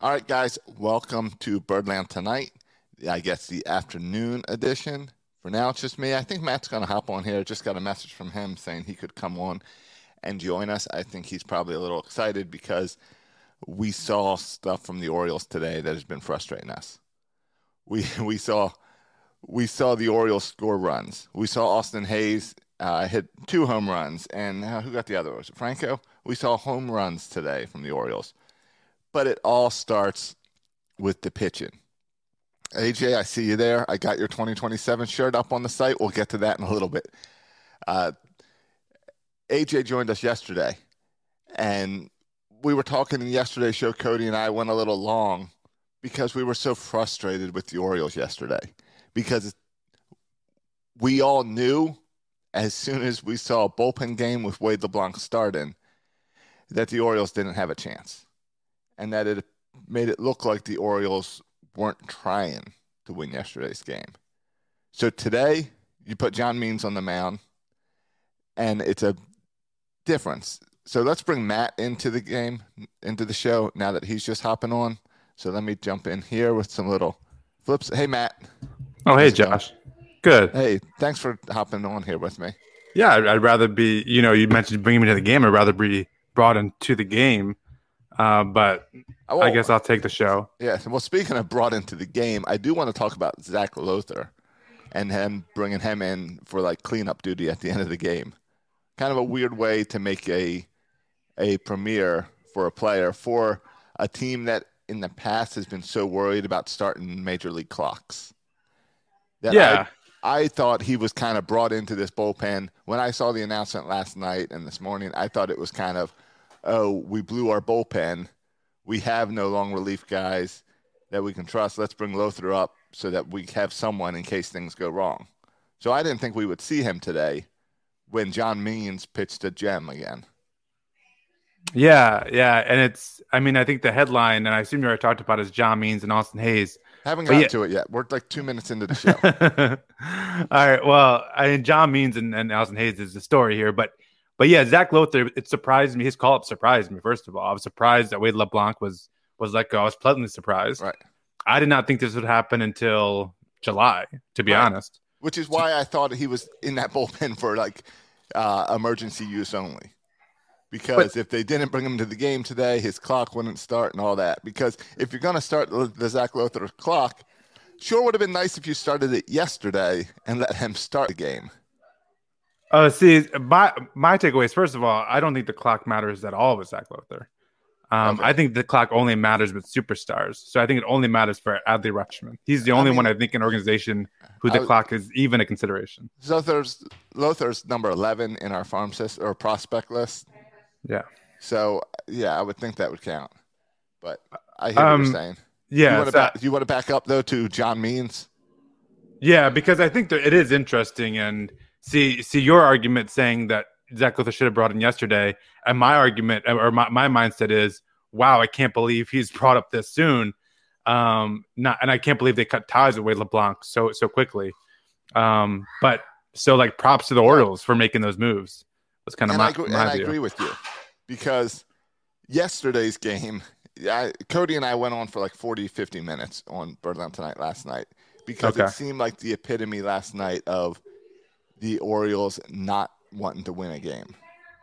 All right, guys, welcome to Birdland tonight. I guess the afternoon edition. For now, it's just me. I think Matt's going to hop on here. Just got a message from him saying he could come on and join us. I think he's probably a little excited because we saw stuff from the Orioles today that has been frustrating us. We we saw we saw the Orioles score runs. We saw Austin Hays uh, hit two home runs, and uh, who got the other? Was it Franco? We saw home runs today from the Orioles but it all starts with the pitching. AJ, I see you there. I got your 2027 shirt up on the site. We'll get to that in a little bit. Uh, AJ joined us yesterday, and we were talking in yesterday's show. Cody and I went a little long because we were so frustrated with the Orioles yesterday because we all knew as soon as we saw a bullpen game with Wade LeBlanc starting that the Orioles didn't have a chance and that it made it look like the Orioles weren't trying to win yesterday's game. So today, you put John Means on the mound, and it's a difference. So let's bring Matt into the game, into the show now that he's just hopping on. So let me jump in here with some little flips. Hey, Matt. Oh, hey, Josh. Good. Hey, thanks for hopping on here with me. Yeah, I'd, I'd rather be, you know, you mentioned bringing me to the game. I'd rather be brought into the game uh, but well, I guess I'll take the show. Yeah. Well, speaking of brought into the game, I do want to talk about Zach Lowther and him bringing him in for like cleanup duty at the end of the game. Kind of a weird way to make a a premiere for a player for a team that in the past has been so worried about starting major league clocks. yeah. I, I thought he was kind of brought into this bullpen. When I saw the announcement last night and this morning, I thought it was kind of – oh, we blew our bullpen. We have no long relief guys that we can trust. Let's bring Lowther up so that we have someone in case things go wrong. So I didn't think we would see him today when John Means pitched a gem again. Yeah, yeah, and it's. I mean, I think the headline, and I assume you already talked about, is John Means and Austin Hays. Haven't gotten yeah. to it yet. We're like two minutes into the show. All right. Well, I mean, John Means and, and Austin Hays is the story here, but but yeah, Zach Lowther, it surprised me. His call up surprised me. First of all, I was surprised that Wade LeBlanc was was let go. I was pleasantly surprised. Right. I did not think this would happen until July, to be right. honest. Which is why I thought he was in that bullpen for like uh, emergency use only. Because but, if they didn't bring him to the game today, his clock wouldn't start and all that. Because if you're going to start the Zach Lowther clock, sure would have been nice if you started it yesterday and let him start the game. Uh, see, my my takeaway is first of all, I don't think the clock matters at all with Zach Lowther. Um, okay. I think the clock only matters with superstars. So I think it only matters for Adley Rutschman. He's the only I mean, one I think in organization who the clock is even a consideration. Lowther's Lothar's number eleven in our farm system or prospect list. Yeah. So yeah, I would think that would count. But I hear um, what you're um, saying. Yeah. You want, so, back, you want to back up though to John Means? Yeah, because I think that it is interesting and see see your argument saying that Zach Lowther should have brought in yesterday, and my argument or my, my mindset is, wow, I can't believe he's brought up this soon. Um, not and I can't believe they cut ties with LeBlanc so so quickly. Um, but so like props to the Orioles for making those moves. That's kind of and my, I agree, my and I agree with you because yesterday's game, I, Cody and I went on for like 40, 50 minutes on Birdland tonight last night because okay. it seemed like the epitome last night of the Orioles not wanting to win a game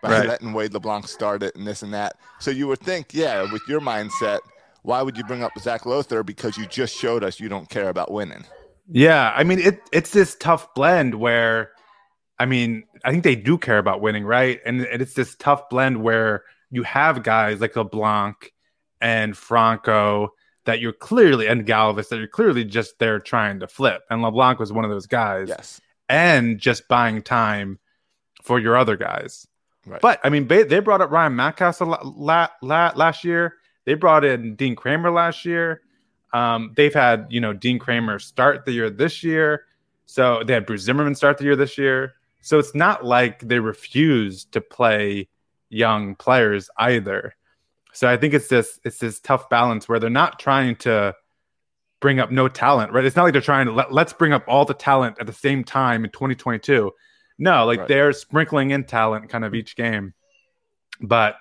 by right. letting Wade LeBlanc start it and this and that. So you would think, yeah, with your mindset, why would you bring up Zach Lowther? Because you just showed us you don't care about winning. Yeah, I mean it. It's this tough blend where, I mean, I think they do care about winning, right? And, and it's this tough blend where you have guys like LeBlanc and Franco that you're clearly and Galvis that you're clearly just there trying to flip. And LeBlanc was one of those guys. Yes. And just buying time for your other guys. Right. But I mean, they brought up Ryan Mountcastle la- la- last year. They brought in Dean Kremer last year. Um, they've had you know Dean Kremer start the year this year. So they had Bruce Zimmermann start the year this year. So it's not like they refuse to play young players either. So I think it's this it's this tough balance where they're not trying to bring up no talent, right? It's not like they're trying to let, let's bring up all the talent at the same time in 2022. No, like Right. they're sprinkling in talent kind of each game. But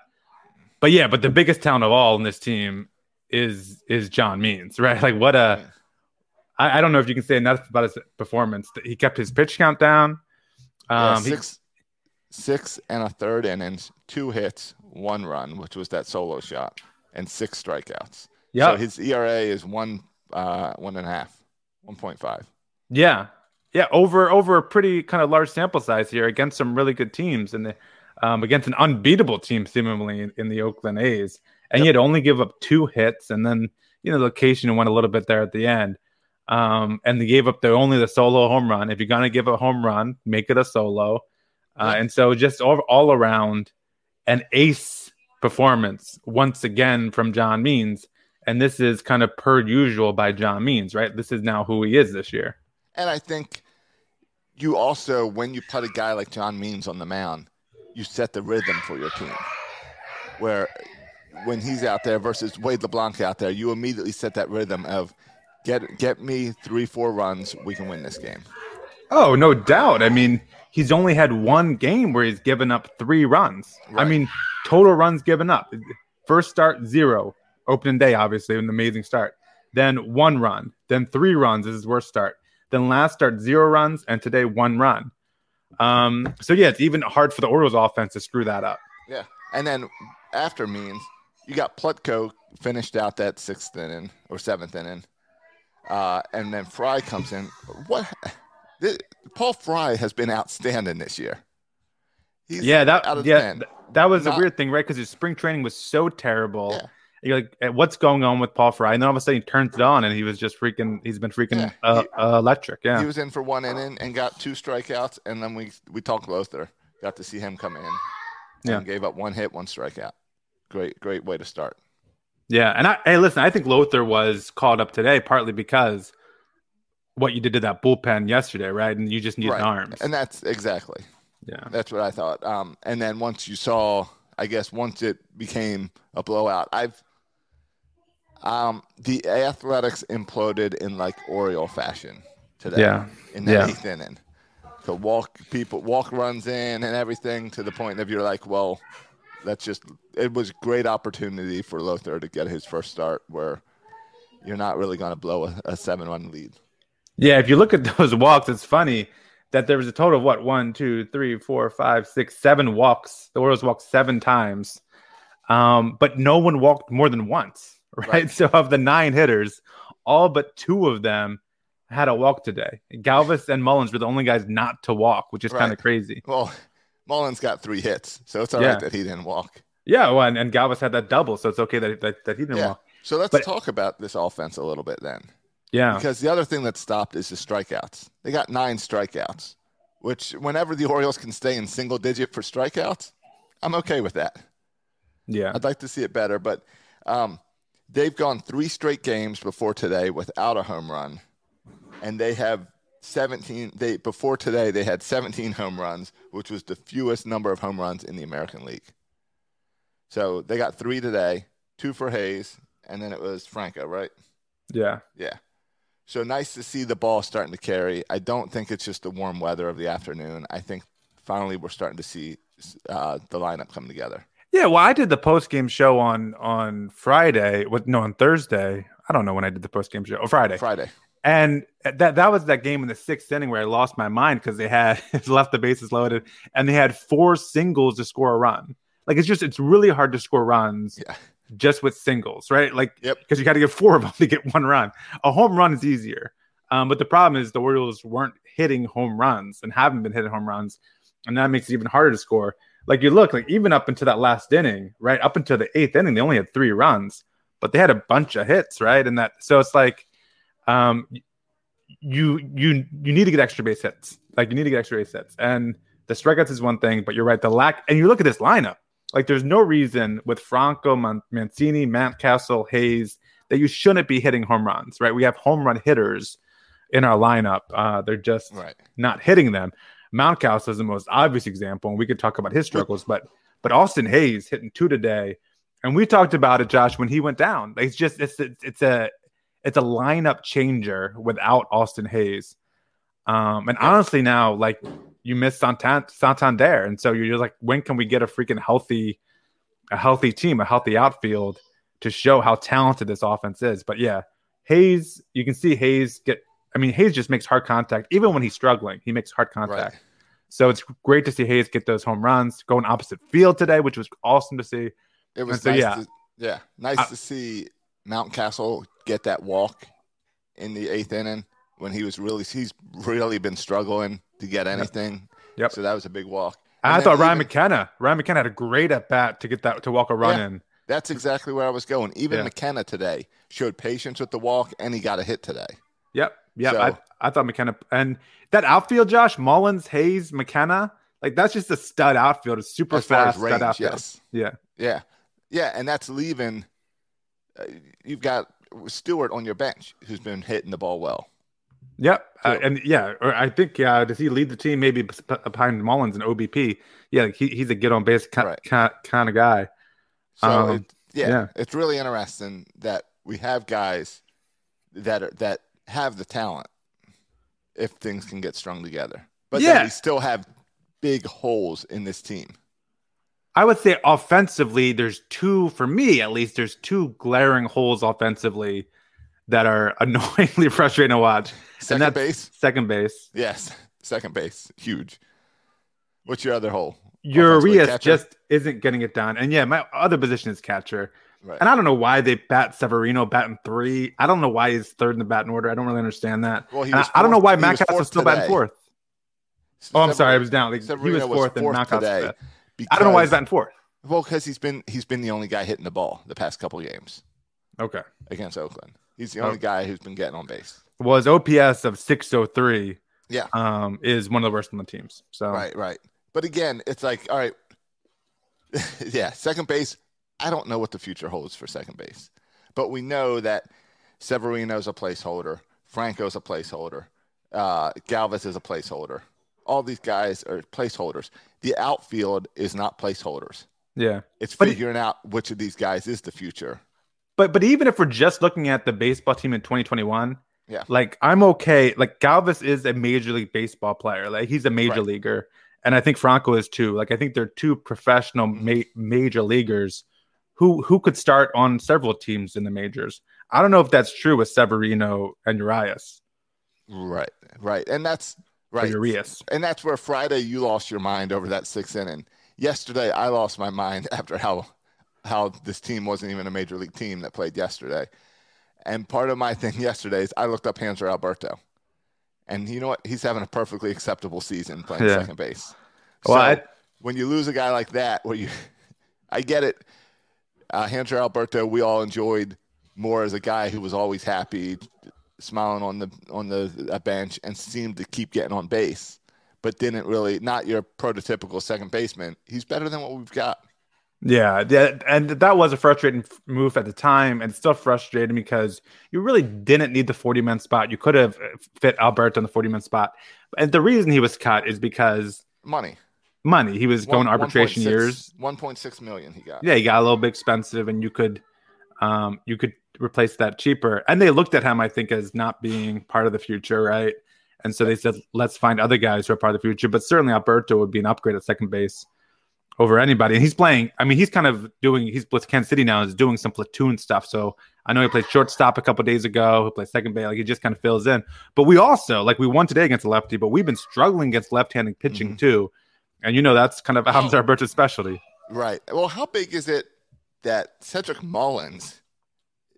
but yeah, but the biggest talent of all in this team is is John Means, right? Like what a I, I don't know if you can say enough about his performance. He kept his pitch count down. Yeah, Um, he- six, six and a third innings, two hits, one run, which was that solo shot, and six strikeouts. yeah, So his ERA is one, uh, one and a half, one point five. Yeah, yeah, over over a pretty kind of large sample size here against some really good teams, and the, um, against an unbeatable team seemingly in, in the Oakland A's, and yet only give up two hits, and then you know the location went a little bit there at the end, um, and they gave up the only the solo home run. If you're gonna give a home run, make it a solo, uh, Yeah. and so just all, all around an ace performance once again from John Means. And this is kind of per usual by John Means, right? This is now who he is this year. And I think you also, when you put a guy like John Means on the mound, you set the rhythm for your team. Where when he's out there versus Wade LeBlanc out there, you immediately set that rhythm of get get me three, four runs, we can win this game. Oh, no doubt. I mean, he's only had one game where he's given up three runs. I mean, total runs given up. First start, zero. Opening day, obviously, an amazing start. Then one run. Then three runs is his worst start. Then last start, zero runs. And today, one run. Um, so, yeah, it's even hard for the Orioles offense to screw that up. Yeah. And then after Means, you got Plutko finished out that sixth inning or seventh inning. Uh, and then Fry comes in. What? This, Paul Fry has been outstanding this year. He's Yeah, that out of yeah, 10. th- that was Not- a weird thing, right? Because his spring training was so terrible. Yeah. You're like, "Eh, what's going on with Paul Fry? And then all of a sudden he turns it on, and he was just freaking. He's been freaking Yeah, uh, he- uh, electric. Yeah, He was in for one inning and got two strikeouts, and then we we talked Lowther. Got to see him come in. Yeah. And gave up one hit, one strikeout. Great, great way to start. yeah. And I, hey, listen, I think Lowther was called up today partly because what you did to that bullpen yesterday, right? And you just need Right. arms. And that's exactly. yeah, That's what I thought. Um, and then once you saw, I guess once it became a blowout, I've um, the Athletics imploded in like Oriole fashion today. Yeah. In that Yeah. eighth inning, so walk people walk runs in and everything to the point of you're like, well, that's just it was great opportunity for Lowther to get his first start where you're not really going to blow a, a seven run lead. yeah. If you look at those walks, it's funny that there was a total of what one, two, three, four, five, six, seven walks. The Orioles walked seven times, um, but no one walked more than once, right? Right. So of the nine hitters, all but two of them had a walk today. Galvis and Mullins were the only guys not to walk, which is kind of crazy. Well, Mullins got three hits, so it's all right Yeah. that he didn't walk. Yeah, well, and, and Galvis had that double, so it's okay that that, that he didn't Yeah. walk. So let's But- talk about this offense a little bit then. Yeah, Because the other thing that stopped is the strikeouts. They got nine strikeouts, which whenever the Orioles can stay in single digit for strikeouts, I'm okay with that. yeah, I'd like to see it better, but um, they've gone three straight games before today without a home run, and they have 17. They before today they had 17 home runs, which was the fewest number of home runs in the American League. So they got three today, two for Hays, and then it was Franco, right? yeah. Yeah. So nice to see the ball starting to carry. I don't think it's just the warm weather of the afternoon. I think finally we're starting to see uh, the lineup come together. Yeah, well, I did the post game show on on Friday. What? No, on Thursday. I don't know when I did the post game show. Oh, Friday. Friday. And that that was that game in the sixth inning where I lost my mind because they had left the bases loaded and they had four singles to score a run. Like it's just it's really hard to score runs Yeah. just with singles, right? Like Yep. because you got to get four of them to get one run. A home run is easier, um, but the problem is the Orioles weren't hitting home runs and haven't been hitting home runs, and that makes it even harder to score. Like you look like even up into that last inning, right up until the eighth inning, they only had three runs, but they had a bunch of hits, right? And that so it's like, um, you you you need to get extra base hits. Like you need to get extra base hits, and the strikeouts is one thing, but you're right. The lack, and you look at this lineup. Like there's no reason with Franco, Man- Mancini, Mountcastle, Hays that you shouldn't be hitting home runs, right? We have home run hitters in our lineup. Uh, they're just Right. not hitting them. Mountcastle is the most obvious example, and we could talk about his struggles, but but Austin Hays hitting two today, and we talked about it, Josh, when he went down. It's just it's it's, it's a it's a lineup changer without Austin Hays. Um, and honestly, now like you miss Santan- Santander, and so you're just like, when can we get a freaking healthy, a healthy team, a healthy outfield to show how talented this offense is? But yeah, Hays, you can see Hays get. I mean, Hays just makes hard contact, even when he's struggling. He makes hard contact. Right. So it's great to see Hays get those home runs, going opposite field today, which was awesome to see. It was so, nice yeah. to, yeah, nice I- to see Mountcastle get that walk in the eighth inning when he was really he's really been struggling to get anything. Yep. So that was a big walk. I thought Ryan even- McKenna, Ryan McKenna had a great at bat to get that to walk a run Yeah. in. That's exactly where I was going. Even Yeah. McKenna today showed patience with the walk, and he got a hit today. Yep. Yep. So- I, I thought McKenna and that outfield, Josh, Mullins, Hays, McKenna, like that's just a stud outfield. It's super As fast as stud outfield. yes, Yeah. yeah, yeah, and that's leaving. Uh, you've got Stewart on your bench who's been hitting the ball well. Yep. Uh, and yeah, or I think, yeah, does he lead the team maybe behind Mullins and OBP? Yeah. He, he's a get on base kind, Right. kind, kind of guy. So Um, it, yeah, yeah. it's really interesting that we have guys that are that have the talent if things can get strung together. But Yeah. we still have big holes in this team. I would say offensively, there's two, for me at least, there's two glaring holes offensively that are annoyingly frustrating to watch. Second that's base, Second base. yes, second base, huge. What's your other hole? Urias just isn't getting it done. And yeah, my other position is catcher. Right. And I don't know why they bat Severino batting three. I don't know why he's third in the batting order. I don't really understand that. Well, he And I, don't know why was fourth was still batting today. fourth. Oh, I'm sorry, I was down. Like, he was fourth, and was today. fifth. I don't know why he's batting fourth. Well, because he's been he's been the only guy hitting the ball the past couple games Okay. against Oakland. He's the Oh. only guy who's been getting on base. Well, his OPS of 603 Yeah. um, is one of the worst on the teams. So Right, right. But again, it's like, all right, yeah, second base. I don't know what the future holds for second base, but we know that Severino's a placeholder, Franco's a placeholder, uh, Galvis is a placeholder. All these guys are placeholders. The outfield is not placeholders. yeah. It's But- figuring out which of these guys is the future. But but even if we're just looking at the baseball team in 2021, Yeah. like I'm okay. Like Galvis is a major league baseball player. Like he's a major Right. leaguer, and I think Franco is too. Like I think they're two professional Mm-hmm. ma- major leaguers who who could start on several teams in the majors. I don't know if that's true with Severino and Urias. Right, right, and that's Or right. Urias. And that's where Friday you lost your mind over that sixth inning. Yesterday I lost my mind after how how this team wasn't even a major league team that played yesterday. And part of my thing yesterday is I looked up Hanser Alberto. And you know what? He's having a perfectly acceptable season playing Yeah. second base. Well, so I- when you lose a guy like that, where you, I get it. Uh, Hanser Alberto, we all enjoyed more as a guy who was always happy, smiling on the on the uh, bench, and seemed to keep getting on base, but didn't really. Not your prototypical second baseman. He's better than what we've got. Yeah, yeah, and that was a frustrating move at the time, and still frustrating because you really didn't need the 40 man spot. You could have uh, fit Alberto in the 40 man spot, and the reason he was cut is because Money. Money. He was going One- arbitration 1.6 years. 1.6 million he got. Yeah, he got a little bit expensive, and you could, um, you could replace that cheaper. And they looked at him, I think, as not being part of the future, right? And so they said, let's find other guys who are part of the future. But certainly Alberto would be an upgrade at second base over anybody. And he's playing. I mean, he's kind of doing. He's with Kansas City now. Is doing some platoon stuff. So I know he played shortstop a couple days ago. He played second base. Like he just kind of fills in. But we also like we won today against a lefty, but we've been struggling against left-handed pitching Mm-hmm. too. And you know that's kind of Hanser Alberto's specialty. Right. Well, how big is it that Cedric Mullins,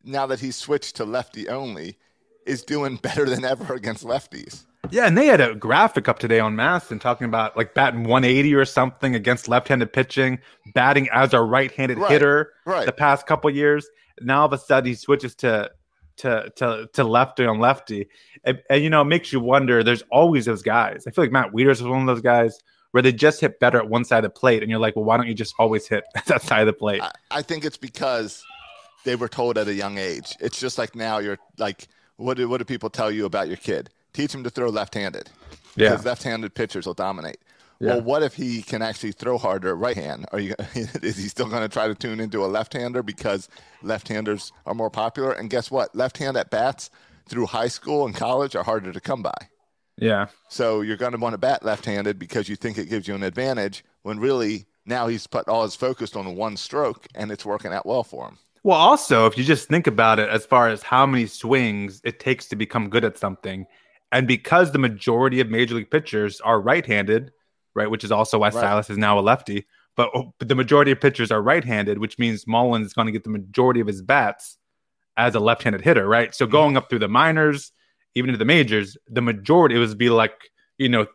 now that he's switched to lefty only, is doing better than ever against lefties? Yeah, and they had a graphic up today on MASN and talking about like batting 180 or something against left-handed pitching, batting as a right-handed Right, hitter right. the past couple years. Now all of a sudden he switches to to to to lefty on lefty, and, and, you know it makes you wonder. There's always those guys. I feel like Matt Wieters is one of those guys where they just hit better at one side of the plate, and you're like, well, why don't you just always hit that side of the plate? I, I think it's because they were told at a young age. It's just like now you're like, what do, what do people tell you about your kid? Teach him to throw left-handed. Yeah. Because left-handed pitchers will dominate. Yeah. Well, what if he can actually throw harder right hand? Are you is he still going to try to tune into a left-hander because left-handers are more popular? And guess what? Left-hand at bats through high school and college are harder to come by. Yeah, So you're going to want to bat left-handed because you think it gives you an advantage. When really now he's put all his focus on one stroke and it's working out well for him. Well, also, if you just think about it as far as how many swings it takes to become good at something, and because the majority of major league pitchers are right-handed, right, which is also why Right. Silas is now a lefty, but, oh, but the majority of pitchers are right-handed, which means Mullins is going to get the majority of his bats as a left-handed hitter, right? So mm-hmm. going up through the minors, even to the majors, the majority it would be like you know,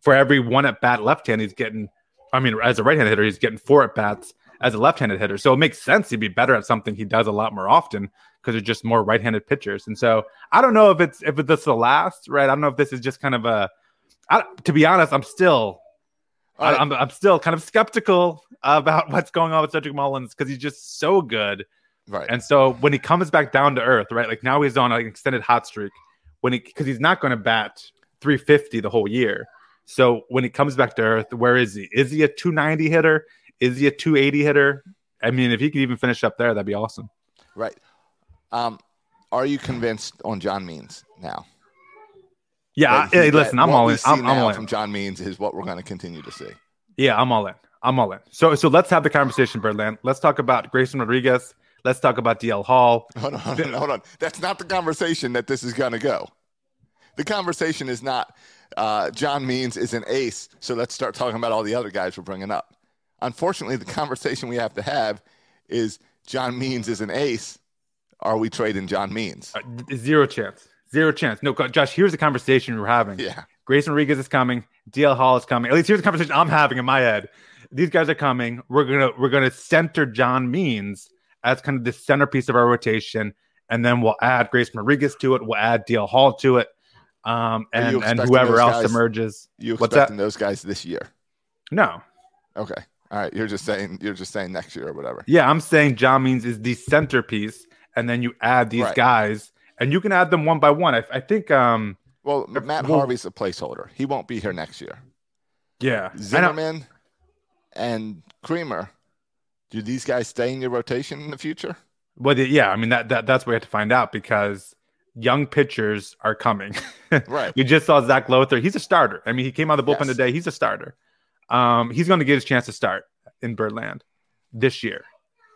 for every one at bat left-hand, he's getting. I mean, as a right-handed hitter, he's getting four at bats as a left-handed hitter. So it makes sense he'd be better at something he does a lot more often because they're just more right-handed pitchers. And so I don't know if it's if this the last, right? I don't know if this is just kind of a. I, to be honest, I'm still. Right. I, I'm, I'm still kind of skeptical about what's going on with Cedric Mullins because he's just so good. Right. And so when he comes back down to earth, right? Like now he's on an extended hot streak. When he because he's not going to bat 350 the whole year. So when he comes back to earth, where is he? Is he a 290 hitter? Is he a 280 hitter? I mean, if he could even finish up there, that'd be awesome. right. Um, are you convinced on John Means now? Yeah, he- hey, listen, I'm all in. I'm, I'm all in. from John Means is what we're going to continue to see. Yeah, I'm all in. I'm all in. So so let's have the conversation, Birdland. Let's talk about Grayson Rodriguez. Let's talk about DL Hall. Hold on, hold on, hold on. That's not the conversation that this is going to go. The conversation is not uh, John Means is an ace, so let's start talking about all the other guys we're bringing up. Unfortunately, the conversation we have to have is John Means is an ace. Are we trading John Means? Uh, Zero chance. Zero chance. No, Josh. Here's the conversation we're having. Yeah. Grayson Rodriguez is coming. DL Hall is coming. At least here's the conversation I'm having in my head. These guys are coming. We're gonna we're gonna center John Means as kind of the centerpiece of our rotation, and then we'll add Grayson Rodriguez to it. We'll add DL Hall to it, um, and and whoever else guys- emerges. You What's expecting that? those guys this year? No, Okay. All right. You're just saying you're just saying next year or whatever. yeah, I'm saying John Means is the centerpiece, and then you add these Right. guys, and you can add them one by one. I, I think, um, Well, Matt well- Harvey's a placeholder. He won't be here next year. yeah, Zimmermann and Kremer. Do these guys stay in your rotation in the future? Well, yeah, I mean that, that that's what we have to find out because young pitchers are coming. Right. we just saw Zach Lowther. He's a starter. I mean, he came out of the bullpen Yes. today. He's a starter. Um, he's going to get his chance to start in Birdland this year.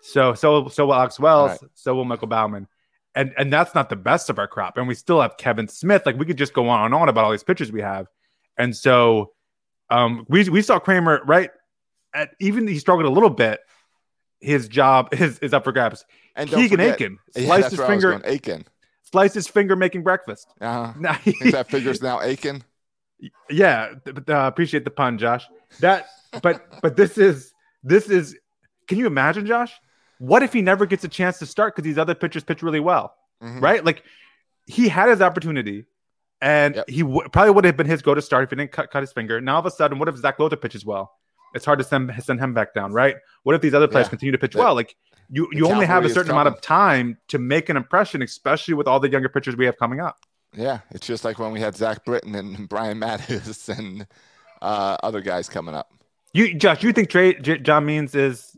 So so so will Alex Wells. Right. So will Michael Baumann. And and that's not the best of our crop. And we still have Kevin Smith. Like we could just go on and on about all these pitchers we have. And so um, we we saw Kremer right at even he struggled a little bit. His job is is up for grabs. And Keegan forget- Akin Yeah, sliced that's his where I was finger. Akin. Sliced his finger making breakfast. Uh-huh. Now, Think that finger's now aching. yeah, but, uh, appreciate the pun, Josh. That, but but this is this is. Can you imagine, Josh? What if he never gets a chance to start because these other pitchers pitch really well, Mhm. right? Like he had his opportunity, and Yep. he w- probably would have been his go to start if he didn't cut, cut his finger. Now all of a sudden, what if Zach Lowther pitches well? It's hard to send send him back down, right? What if these other players Yeah. continue to pitch The- well? Like you, you only have a certain amount of time to make an impression, especially with all the younger pitchers we have coming up. Yeah, it's just like when we had Zach Britton and Brian Matusz and uh, other guys coming up. You, Josh, you think trade J- John Means is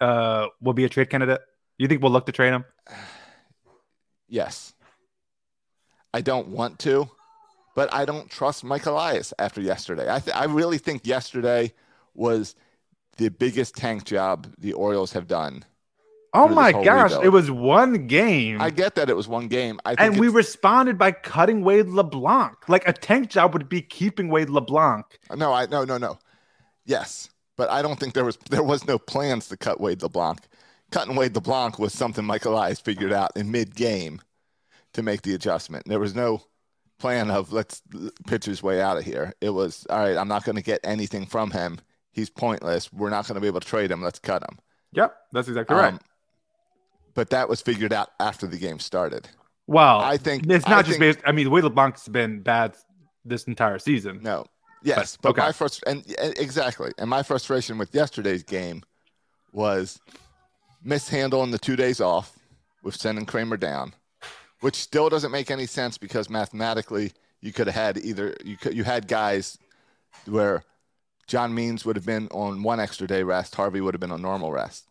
uh will be a trade candidate? You think we'll look to trade him? Yes. I don't want to, but I don't trust Mike Elias after yesterday. I, th- I really think yesterday was the biggest tank job the Orioles have done. Oh my gosh, rebuild. it was one game, I get that it was one game. I think and we responded by cutting Wade LeBlanc. Like a tank job would be keeping Wade LeBlanc. no, I no no no. Yes, but I don't think there was there was no plans to cut Wade LeBlanc. Cutting Wade LeBlanc was something Mike Elias figured out in mid game to make the adjustment. There was no plan of let's pitch his way out of here. It was all right. I'm not going to get anything from him. He's pointless. We're not going to be able to trade him. Let's cut him. Yep, that's exactly um, right. But that was figured out after the game started. Well, I think- it's not I just think- based. I mean, the way LeBlanc's been bad this entire season. No. Yes, But- but, okay. my frust- and, and exactly, and my frustration with yesterday's game was mishandling the two days off with sending Kremer down, which still doesn't make any sense because mathematically you could have had either you could you had guys where John Means would have been on one extra day rest, Harvey would have been on normal rest.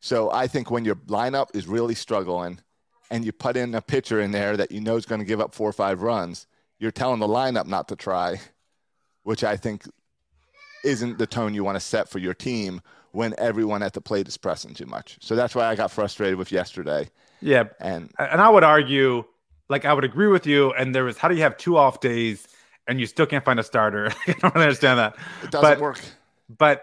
So I think when your lineup is really struggling and you put in a pitcher in there that you know is going to give up four or five runs, you're telling the lineup not to try, which I think isn't the tone you want to set for your team when everyone at the plate is pressing too much. So that's why I got frustrated with yesterday. Yeah, And and I would argue, like, I would agree with you. And there was, how do you have two off days and you still can't find a starter? I don't understand that. it doesn't But- work. But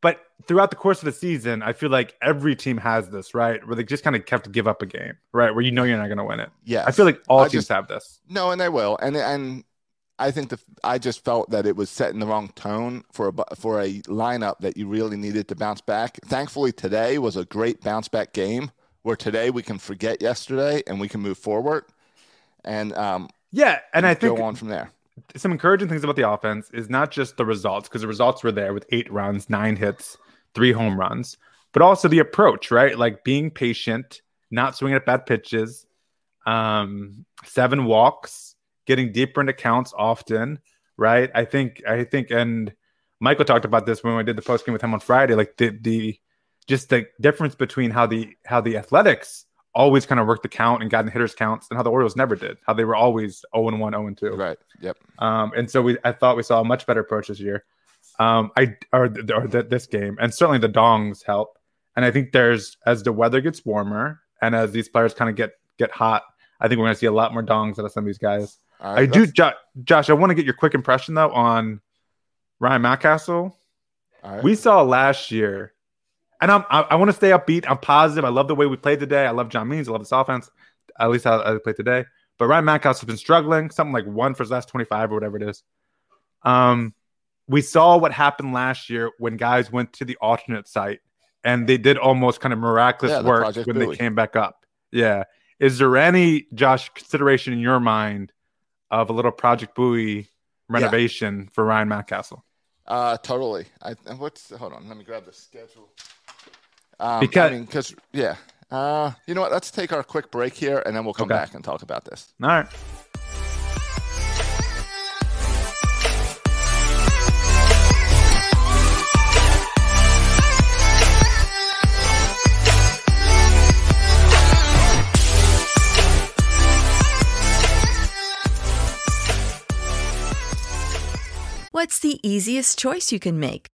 but throughout the course of the season, I feel like every team has this, right? Where they just kind of have to give up a game, right? Where you know you're not going to win it. Yeah. I feel like all I teams just- have this. No, and they will, and and I think the I just felt that it was setting the wrong tone for a for a lineup that you really needed to bounce back. Thankfully, today was a great bounce back game where today we can forget yesterday and we can move forward, and um, Yeah, and I think go on from there. Some encouraging things about the offense is not just the results because the results were there with eight runs, nine hits, three home runs, but also the approach, right? Like being patient, not swinging at bad pitches, um, seven walks, getting deeper into counts often, right? I think, I think, and Michael talked about this when we did the post game with him on Friday, like the the just the difference between how the how the Athletics always kind of worked the count and got in hitters counts and how the Orioles never did, how they were always 0 and 1, 0 and 2. Right. Yep. Um, and so we, I thought we saw a much better approach this year. Um, I or, or th- this game, and certainly the dongs help. And I think there's as the weather gets warmer and as these players kind of get get hot, I think we're going to see a lot more dongs out of some of these guys. All I do, jo- Josh. I want to get your quick impression though on Ryan Mountcastle. right. We saw last year, and I'm, I, I want to stay upbeat. I'm positive. I love the way we played today. I love John Means. I love this offense. At least how I played today. But Ryan Mountcastle has been struggling, something like one for his last 25 or whatever it is. Um, we saw what happened last year when guys went to the alternate site and they did almost kind of miraculous Yeah, work when Bowie. they came back up. Yeah. Is there any, Josh, consideration in your mind of a little Project Bowie renovation for Ryan Mountcastle? Uh, totally. I what's hold on. Let me grab the schedule. Um, Because- I mean, because yeah. Uh, you know what? Let's take our quick break here, and then we'll come Okay. back and talk about this. All right. What's the easiest choice you can make?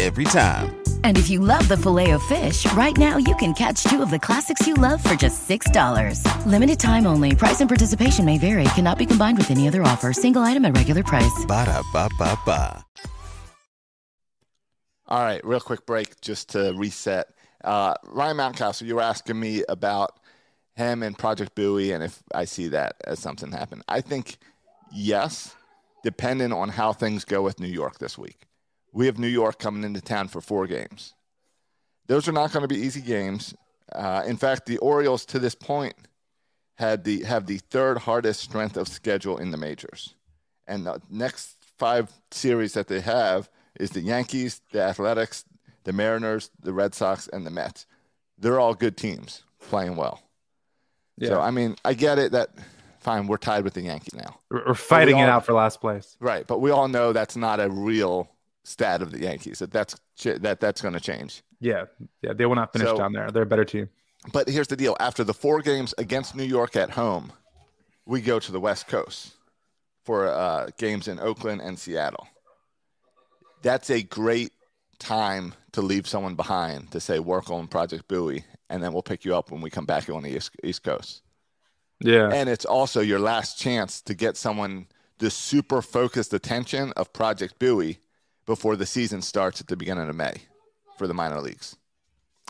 Every time. And if you love the filet of fish, right now you can catch two of the classics you love for just $6. Limited time only. Price and participation may vary. Cannot be combined with any other offer. Single item at regular price. Ba-da-ba-ba-ba. All right, real quick break just to reset. Uh, Ryan Mountcastle, you were asking me about him and Project Bowie and if I see that as something happen. I think yes, dependent on how things go with New York this week. We have New York coming into town for four games. Those are not going to be easy games. Uh, in fact, the Orioles to this point had the have the third hardest strength of schedule in the majors, and the next five series that they have is the Yankees, the Athletics, the Mariners, the Red Sox, and the Mets. They're all good teams playing well. Yeah. So I mean, I get it that fine, we're tied with the Yankees now. We're fighting we all, it out for last place. Right, but we all know that's not a real stat of the Yankees. That that's that that's going to change. Yeah, yeah, they will not finish so, down there. They're a better team. But here's the deal: after the four games against New York at home, we go to the West Coast for uh, games in Oakland and Seattle. That's a great time to leave someone behind to say work on Project Bowie, and then we'll pick you up when we come back on the East, East Coast. Yeah, and it's also your last chance to get someone the super focused attention of Project Bowie before the season starts at the beginning of May for the minor leagues.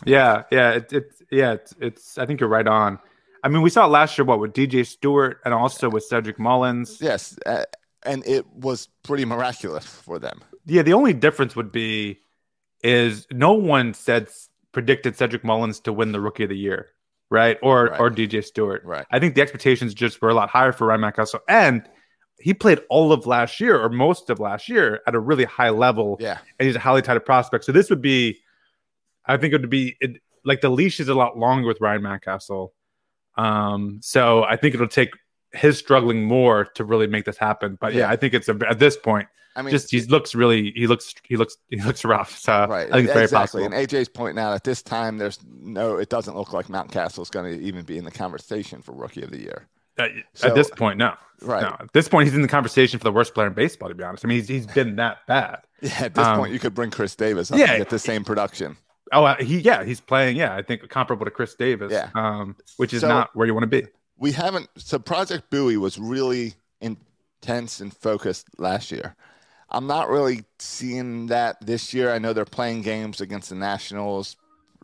Yeah, yeah, it's it, yeah, it's, it's. I think you're right on. I mean, we saw it last year, what with DJ Stewart and also with Cedric Mullins. Yes, uh, and it was pretty miraculous for them. Yeah, the only difference would be is no one said predicted Cedric Mullins to win the Rookie of the Year, right? Or right. or DJ Stewart. Right. I think the expectations just were a lot higher for Ryan Mountcastle, and he played all of last year or most of last year at a really high level. Yeah, and he's a highly touted prospect. So this would be, I think it would be it, like the leash is a lot longer with Ryan Mountcastle. Um, so I think it'll take his struggling more to really make this happen. But yeah, yeah I think it's a, at this point. I mean, just he looks really he looks he looks he looks rough. So right, I think it's very exactly. possible. And AJ's pointing out at this time, there's no, it doesn't look like Mountcastle is going to even be in the conversation for Rookie of the Year. At, so, at this point, no. Right. No. At this point, he's in the conversation for the worst player in baseball. To be honest, I mean, he's he's been that bad. Yeah. At this um, point, you could bring Chris Davis up yeah, and get the same production. Oh, uh, he yeah, he's playing. Yeah, I think comparable to Chris Davis. Yeah. Um, which is so, not where you want to be we haven't. So Project Bowie was really intense and focused last year. I'm not really seeing that this year. I know they're playing games against the Nationals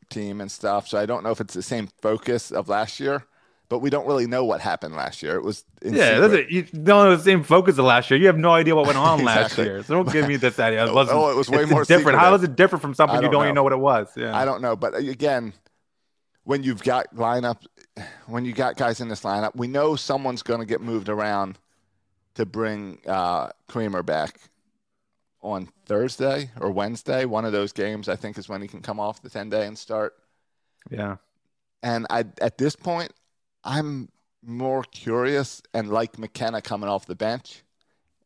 team and stuff, so I don't know if it's the same focus of last year. But we don't really know what happened last year. It was yeah, it, you don't have the same focus of last year. You have no idea what went on exactly. last year. So don't give me this idea. It wasn't. oh, it was way more different. Secretive. How is it different from something you don't know. even know what it was? Yeah, I don't know. But again, when you've got lineup, when you got guys in this lineup, we know someone's going to get moved around to bring uh, Kremer back on Thursday or Wednesday. One of those games, I think, is when he can come off the ten day and start. Yeah. And I, at this point, I'm more curious and like McKenna coming off the bench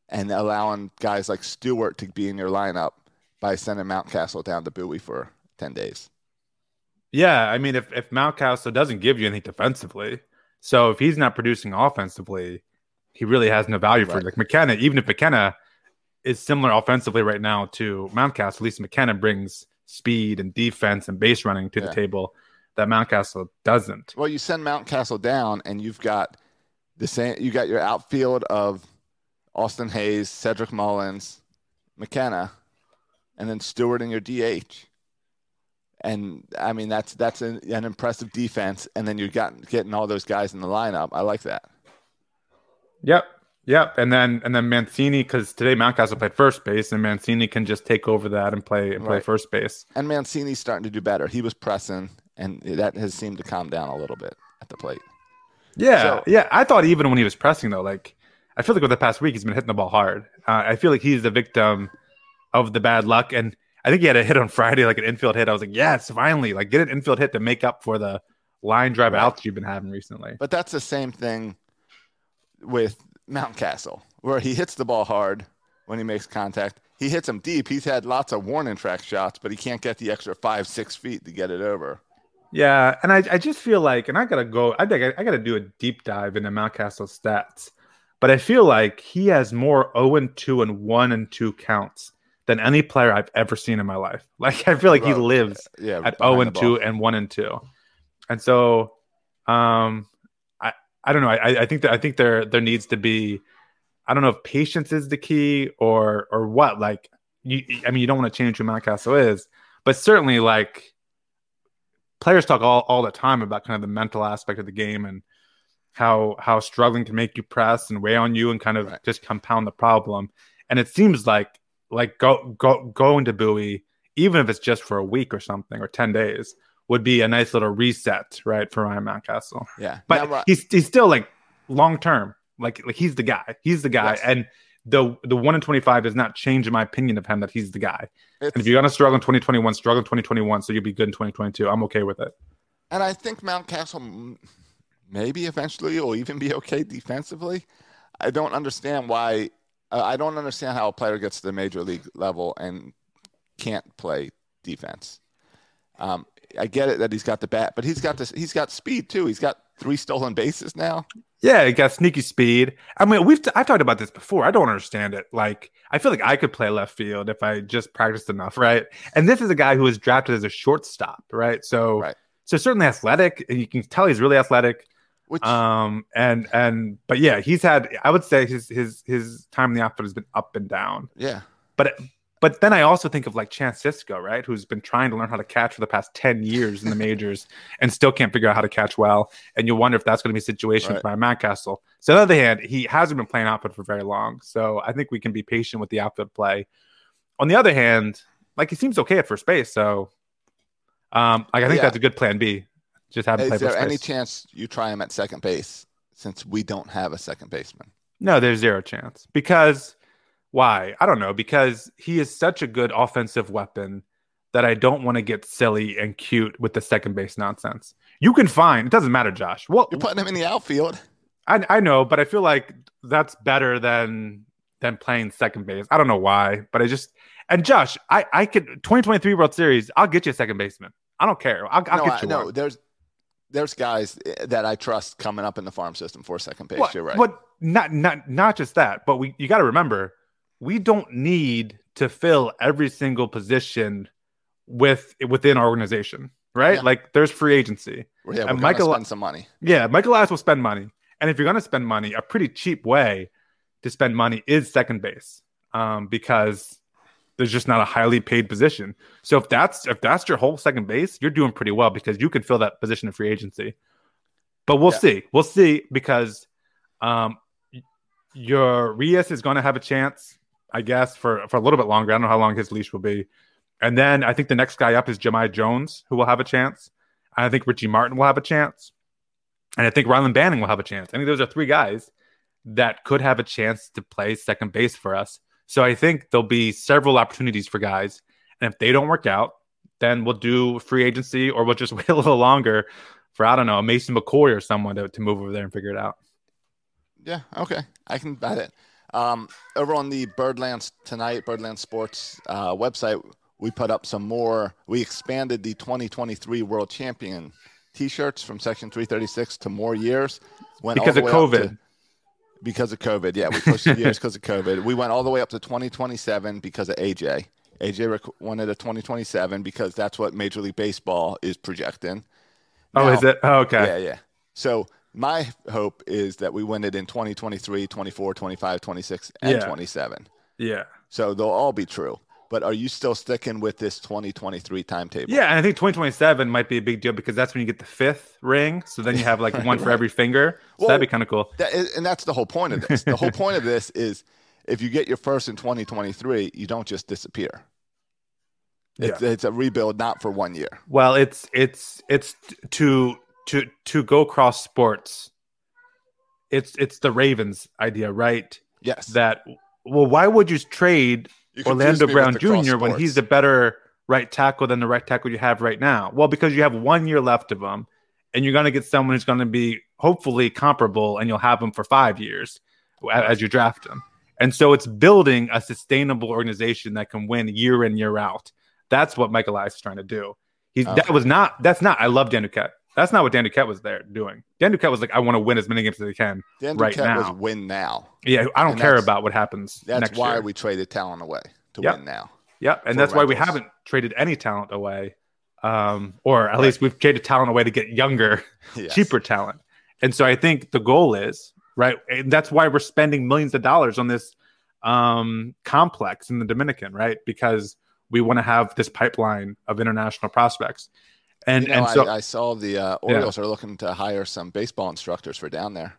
and allowing guys like Stewart to be in your lineup by sending Mountcastle down to Bowie for 10 days. Yeah, I mean, if if Mountcastle doesn't give you anything defensively, so if he's not producing offensively, he really has no value for you. Like McKenna, even if McKenna is similar offensively right now to Mountcastle, at least McKenna brings speed and defense and base running to yeah. the table that Mountcastle doesn't. Well, you send Mountcastle down, and you've got the same. You got your outfield of Austin Hays, Cedric Mullins, McKenna, and then Stewart in your DH and I mean that's that's an, an impressive defense. And then you got getting all those guys in the lineup. I like that. Yep, yep. And then and then Mancini because today Mountcastle played first base, and Mancini can just take over that and play and play right. first base. And Mancini's starting to do better. He was pressing, and that has seemed to calm down a little bit at the plate. Yeah, so, yeah. I thought even when he was pressing though, like I feel like over the past week he's been hitting the ball hard. Uh, I feel like he's the victim of the bad luck and I think he had a hit on Friday, like an infield hit. I was like, yes, finally, like get an infield hit to make up for the line drive right. outs you've been having recently. But that's the same thing with Mountcastle, where he hits the ball hard when he makes contact. He hits them deep. He's had lots of warning track shots, but he can't get the extra five, six feet to get it over. Yeah, and I, I just feel like, and I gotta go. I think I, I gotta do a deep dive into Mountcastle stats, but I feel like he has more zero and two and one and two counts than any player I've ever seen in my life. Like I feel like he lives yeah, at 0 and 2 and 1 and 2. And so um I I don't know. I I think that I think there there needs to be I don't know if patience is the key or or what. Like you I mean you don't want to change who Mountcastle is, but certainly like players talk all, all the time about kind of the mental aspect of the game and how how struggling can make you press and weigh on you and kind of Right. just compound the problem. And it seems like like go go going to Bowie, even if it's just for a week or something or ten days, would be a nice little reset, right, for Ryan Mountcastle. Yeah. But Now, Ri- he's he's still like long term, like like he's the guy. He's the guy, Yes. and the the one in twenty five does not change my opinion of him that he's the guy. it's- And if you're gonna struggle in 2021, struggle in 2021, so you'll be good in 2022. I'm okay with it. And I think Mountcastle maybe eventually will even be okay defensively. I don't understand why. Uh, I don't understand how a player gets to the major league level and can't play defense. Um, I get it that he's got the bat, but he's got this. He's got speed too. He's got three stolen bases now. Yeah, he got sneaky speed. I mean, we've t- I've talked about this before. I don't understand it. Like, I feel like I could play left field if I just practiced enough, right? And this is a guy who was drafted as a shortstop, right? So, Right. so certainly athletic. and You can tell he's really athletic. Which Um, and and but yeah, he's had. I would say his his his time in the outfield has been up and down. yeah, But but then I also think of like Chance Sisco, right? Who's been trying to learn how to catch for the past 10 years in the majors and still can't figure out how to catch well. And you wonder if that's going to be a situation Right. for Mountcastle. So on the other hand, he hasn't been playing outfield for very long. So I think we can be patient with the outfield play. On the other hand, like he seems okay at first base. So um like I think Yeah. that's a good plan B. Just have him play is there any base. chance you try him at second base since we don't have a second baseman? No, there's zero chance. Because why? I don't know. Because he is such a good offensive weapon that I don't want to get silly and cute with the second base nonsense. You can find it doesn't matter, Josh. Well, You're putting him in the outfield. I, I know, but I feel like that's better than than playing second base. I don't know why, but I just and Josh, I I could 2023 World Series. I'll get you a second baseman. I don't care. I'll, I'll no, get I, you no, there's there's guys eh, that I trust coming up in the farm system for second base. What, You're right. But not not not just that, but we you got to remember we don't need to fill every single position with within our organization, right? Yeah. Like there's free agency. yeah, we're and Michael- spend some money. Yeah, Michael Elias will spend money, and if you're going to spend money, a pretty cheap way to spend money is second base, um, because there's just not a highly paid position. So if that's if that's your whole second base, you're doing pretty well because you can fill that position in free agency. But we'll Yeah. see. We'll see because um, Urias is going to have a chance, I guess, for for a little bit longer. I don't know how long his leash will be. And then I think the next guy up is Jahmai Jones, who will have a chance. I think Richie Martin will have a chance. And I think Rylan Bannon will have a chance. I think those are three guys that could have a chance to play second base for us. So I think there'll be several opportunities for guys. And if they don't work out, then we'll do free agency or we'll just wait a little longer for, I don't know, Mason McCoy or someone to, to move over there and figure it out. Yeah, okay, I can bet it. Um, over on the Birdlands Tonight, Birdland Sports uh, website, we put up some more. We expanded the 2023 World Champion T-shirts from Section 336 to more years. Went all Because of COVID. to- because of COVID, yeah, we pushed the years because of COVID. We went all the way up to 2027 because of AJ. AJ wanted a 2027 because that's what Major League Baseball is projecting. Oh, is it? Oh, okay. yeah, yeah. So my hope is that we win it in 2023, 24, 25, 26, and Yeah. 27. Yeah. So they'll all be true. But are you still sticking with this 2023 timetable? Yeah, and I think 2027 might be a big deal because that's when you get the fifth ring. So then you have like one for every finger. So that'd be kind of cool. That is, and that's the whole point of this. the whole point of this is if you get your first in 2023, you don't just disappear. It's, it's a rebuild, not for one year. Well, it's it's it's to to to go cross sports. It's it's the Ravens idea, right? Yes. That well, why would you trade You Orlando Brown Jr. when he's a better right tackle than the right tackle you have right now? Well, because you have one year left of him, and you're going to get someone who's going to be hopefully comparable, and you'll have him for five years as you draft him. And so it's building a sustainable organization that can win year in year out. That's what Michael Elias is trying to do. He's that was not. That's not. I love Dan Duquette. That's not what Dan Duquette was there doing. Dan Duquette was like, I want to win as many games as I can. Dan right Duquette was now. win now. Yeah, I don't And care about what happens. That's why year. we traded talent away to Yep. win now. Yep, and that's why we haven't traded any talent away, um, or at least we've traded talent away to get younger, Yes. cheaper talent. And so I think the goal is right, and that's why we're spending millions of dollars on this um, complex in the Dominican, right? Because we want to have this pipeline of international prospects. And You know, and so I, I saw the uh, Orioles are looking to hire some baseball instructors for down there.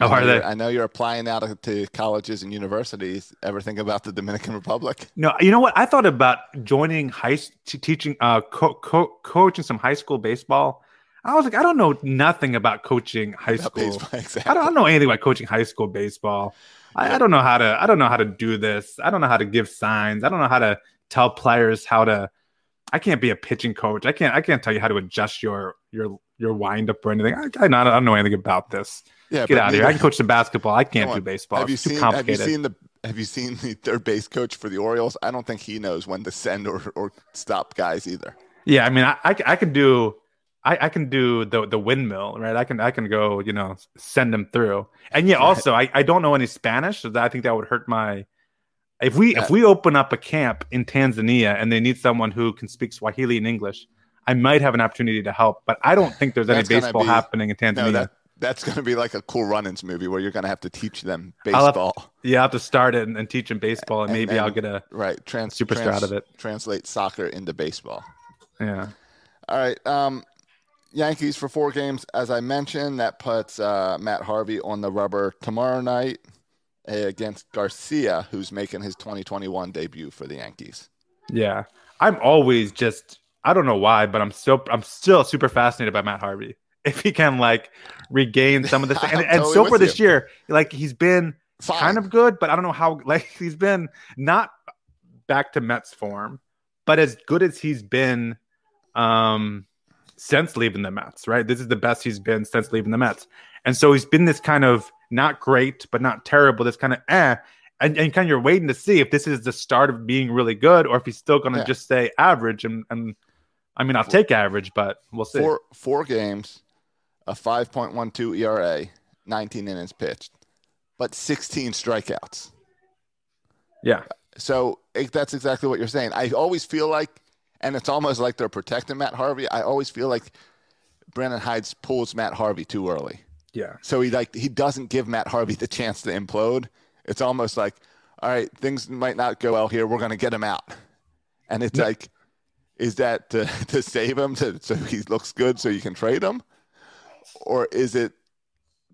oh, I are know they? you're- I know you're applying out to colleges and universities. Ever think about the Dominican Republic? No, you know what? I thought about joining high teaching, uh, co- co- coaching some high school baseball. I was like, I don't know nothing about coaching high About school. baseball, I don't, I don't know anything about coaching high school baseball. I, I don't know how to. I don't know how to do this. I don't know how to give signs. I don't know how to tell players how to. I can't be a pitching coach. I can't. I can't tell you how to adjust your your your wind up or anything. I, I, not, I don't know anything about this. Yeah, Get out of here. I can coach the basketball. I can't do baseball. Have you It's seen? Have you seen the? Have you seen the third base coach for the Orioles? I don't think he knows when to send or, or stop guys either. Yeah, I mean, I, I, I can do, I, I can do the the windmill, right? I can I can go, you know, send them through. And yeah, also, I, I don't know any Spanish, so that, I think that would hurt my. If we Yeah. if we open up a camp in Tanzania and they need someone who can speak Swahili and English, I might have an opportunity to help. But I don't think there's any baseball be- happening in Tanzania. No, that that's going to be like a Cool Runnings movie where you're going to have to teach them I'll have- baseball. yeah, I have to start it and, and teach them baseball, and, And- maybe I'll get a Right, trans, Superstar trans- out of it. Translate soccer into baseball. yeah. All right. Um, Yankees for four games, as I mentioned, that puts uh, Matt Harvey on the rubber tomorrow night against Garcia, who's making his 2021 debut for the Yankees. Yeah. I'm always just I don't know why, but I'm so I'm still super fascinated by Matt Harvey. If he can like regain some of this, and, and so far this you. year, like he's been Fine. kind of good, but I don't know how like he's been not back to Mets form, but as good as he's been um since leaving the Mets, right? This is the best he's been since leaving the Mets. And so he's been this kind of not great, but not terrible, this kind of eh. And, and kind of you're waiting to see if this is the start of being really good or if he's still going to Yeah. just stay average. And, and I mean, I'll take average, but we'll see. Four four games, a 5.12 ERA, 19 innings pitched, but 16 strikeouts. Yeah. So it, that's exactly what you're saying. I always feel like, and it's almost like they're protecting Matt Harvey. I always feel like Brandon Hyde pulls Matt Harvey too early. Yeah. So he like he doesn't give Matt Harvey the chance to implode. It's almost like, all right, things might not go well here. We're going to get him out, and it's like, is that to, to save him to, so he looks good so you can trade him, or is it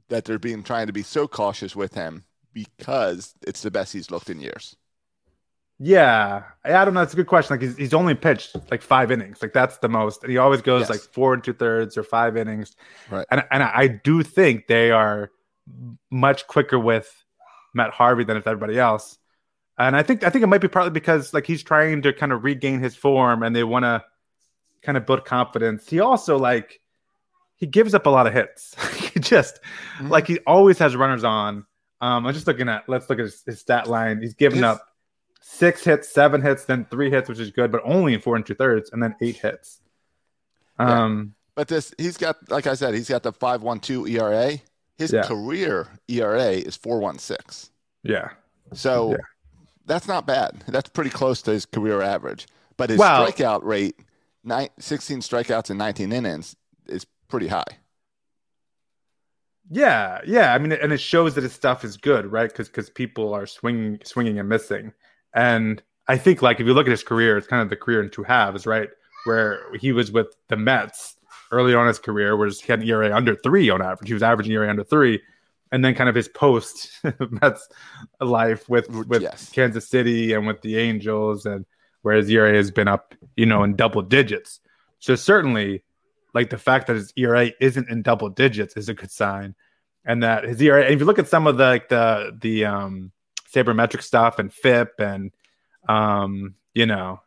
that they're being trying to be so cautious with him because it's the best he's looked in years? Yeah, I don't know. It's a good question. Like he's, he's only pitched like five innings. Like that's the most. And he always goes Yes. like four and two thirds or five innings. Right. And and I do think they are much quicker with Matt Harvey than if everybody else. And I think I think it might be partly because like he's trying to kind of regain his form and they want to kind of build confidence. He also like he gives up a lot of hits. he just Mhm. like he always has runners on. Um, I'm just looking at let's look at his, his stat line. He's given His- up six hits, seven hits, then three hits, which is good, but only in four and two thirds, and then eight hits. Yeah. Um, But this, he's got, like I said, he's got the five one two ERA. His Yeah. career ERA is four one six. yeah, So Yeah. that's not bad. That's pretty close to his career average. But his strikeout rate, nine, 16 strikeouts in 19 innings, is pretty high. yeah, yeah. I mean, and it shows that his stuff is good, right? Because because people are swinging, swinging and missing, and I think like if you look at his career, it's kind of the career in two halves, right? Where he was with the Mets early on in his career, where he had an ERA under three on average. He was averaging ERA under three, and then kind of his post Mets life with with Yes. Kansas City and with the Angels, and where his ERA has been up, you know, in double digits. So certainly, like the fact that his ERA isn't in double digits is a good sign, and that his ERA. And if you look at some of the like the the um, sabermetric stuff and FIP and um, you know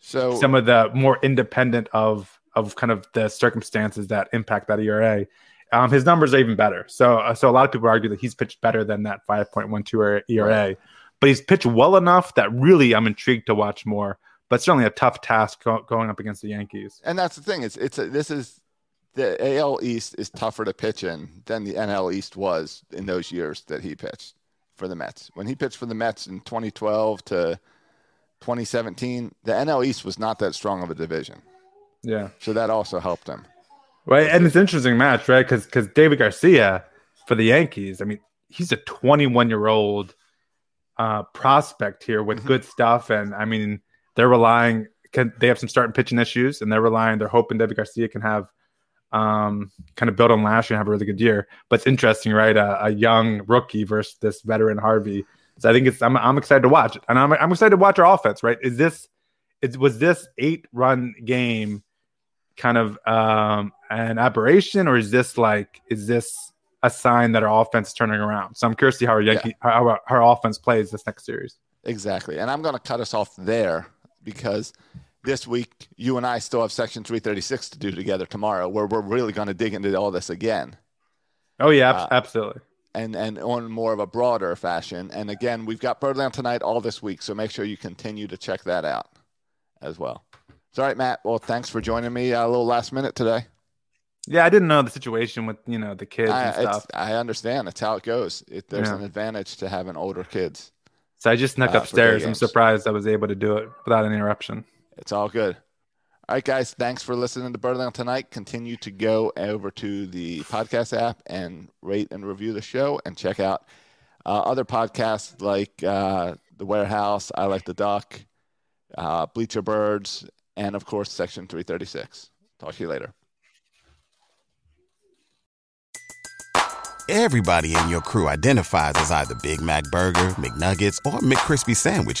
So some of the more independent of of kind of the circumstances that impact that ERA. Um, his numbers are even better. So, uh, so a lot of people argue that he's pitched better than that 5.12 ERA, but he's pitched well enough that really I'm intrigued to watch more. But certainly a tough task go- going up against the Yankees. and that's the thing. It's it's a, this is the AL East is tougher to pitch in than the NL East was in those years that he pitched for the Mets. When he pitched for the Mets in 2012 to 2017, the NL East was not that strong of a division. Yeah, So that also helped him. right. And it's an interesting match, right? Because because Deivi Garcia for the Yankees, I mean, he's a 21 year old uh, prospect here with Mhm. good stuff, and I mean, they're relying can, they have some starting pitching issues, and they're relying. They're hoping Deivi Garcia can have um, kind of build on last year and have a really good year. But it's interesting, right? A, a young rookie versus this veteran Harvey. So I think it's I'm, I'm excited to watch it, and I'm I'm excited to watch our offense. Right? Is this is was this eight run game kind of um, an aberration, or is this like is this a sign that our offense is turning around? So I'm curious to see how our Yankee yeah. how our, our offense plays this next series. Exactly, and I'm going to cut us off there because this week you and I still have Section 336 to do together tomorrow, where we're really going to dig into all this again. Oh yeah, uh, absolutely. And and on more of a broader fashion. And again, we've got Birdland tonight all this week, so make sure you continue to check that out as well. It's all right, Matt. Well, thanks for joining me a little last minute today. Yeah, I didn't know the situation with you know the kids I, and stuff. I understand. That's how it goes. It, there's yeah. an advantage to having older kids. So I just snuck uh, upstairs. I'm surprised I was able to do it without any interruption. It's all good. All right, guys. Thanks for listening to Birdland tonight. Continue to go over to the podcast app and rate and review the show, and check out uh, other podcasts like uh, the Warehouse. I like the Duck uh, Bleacher Birds, and of course, Section 336. Talk to you later. Everybody in your crew identifies as either Big Mac Burger, McNuggets, or McCrispy Sandwich,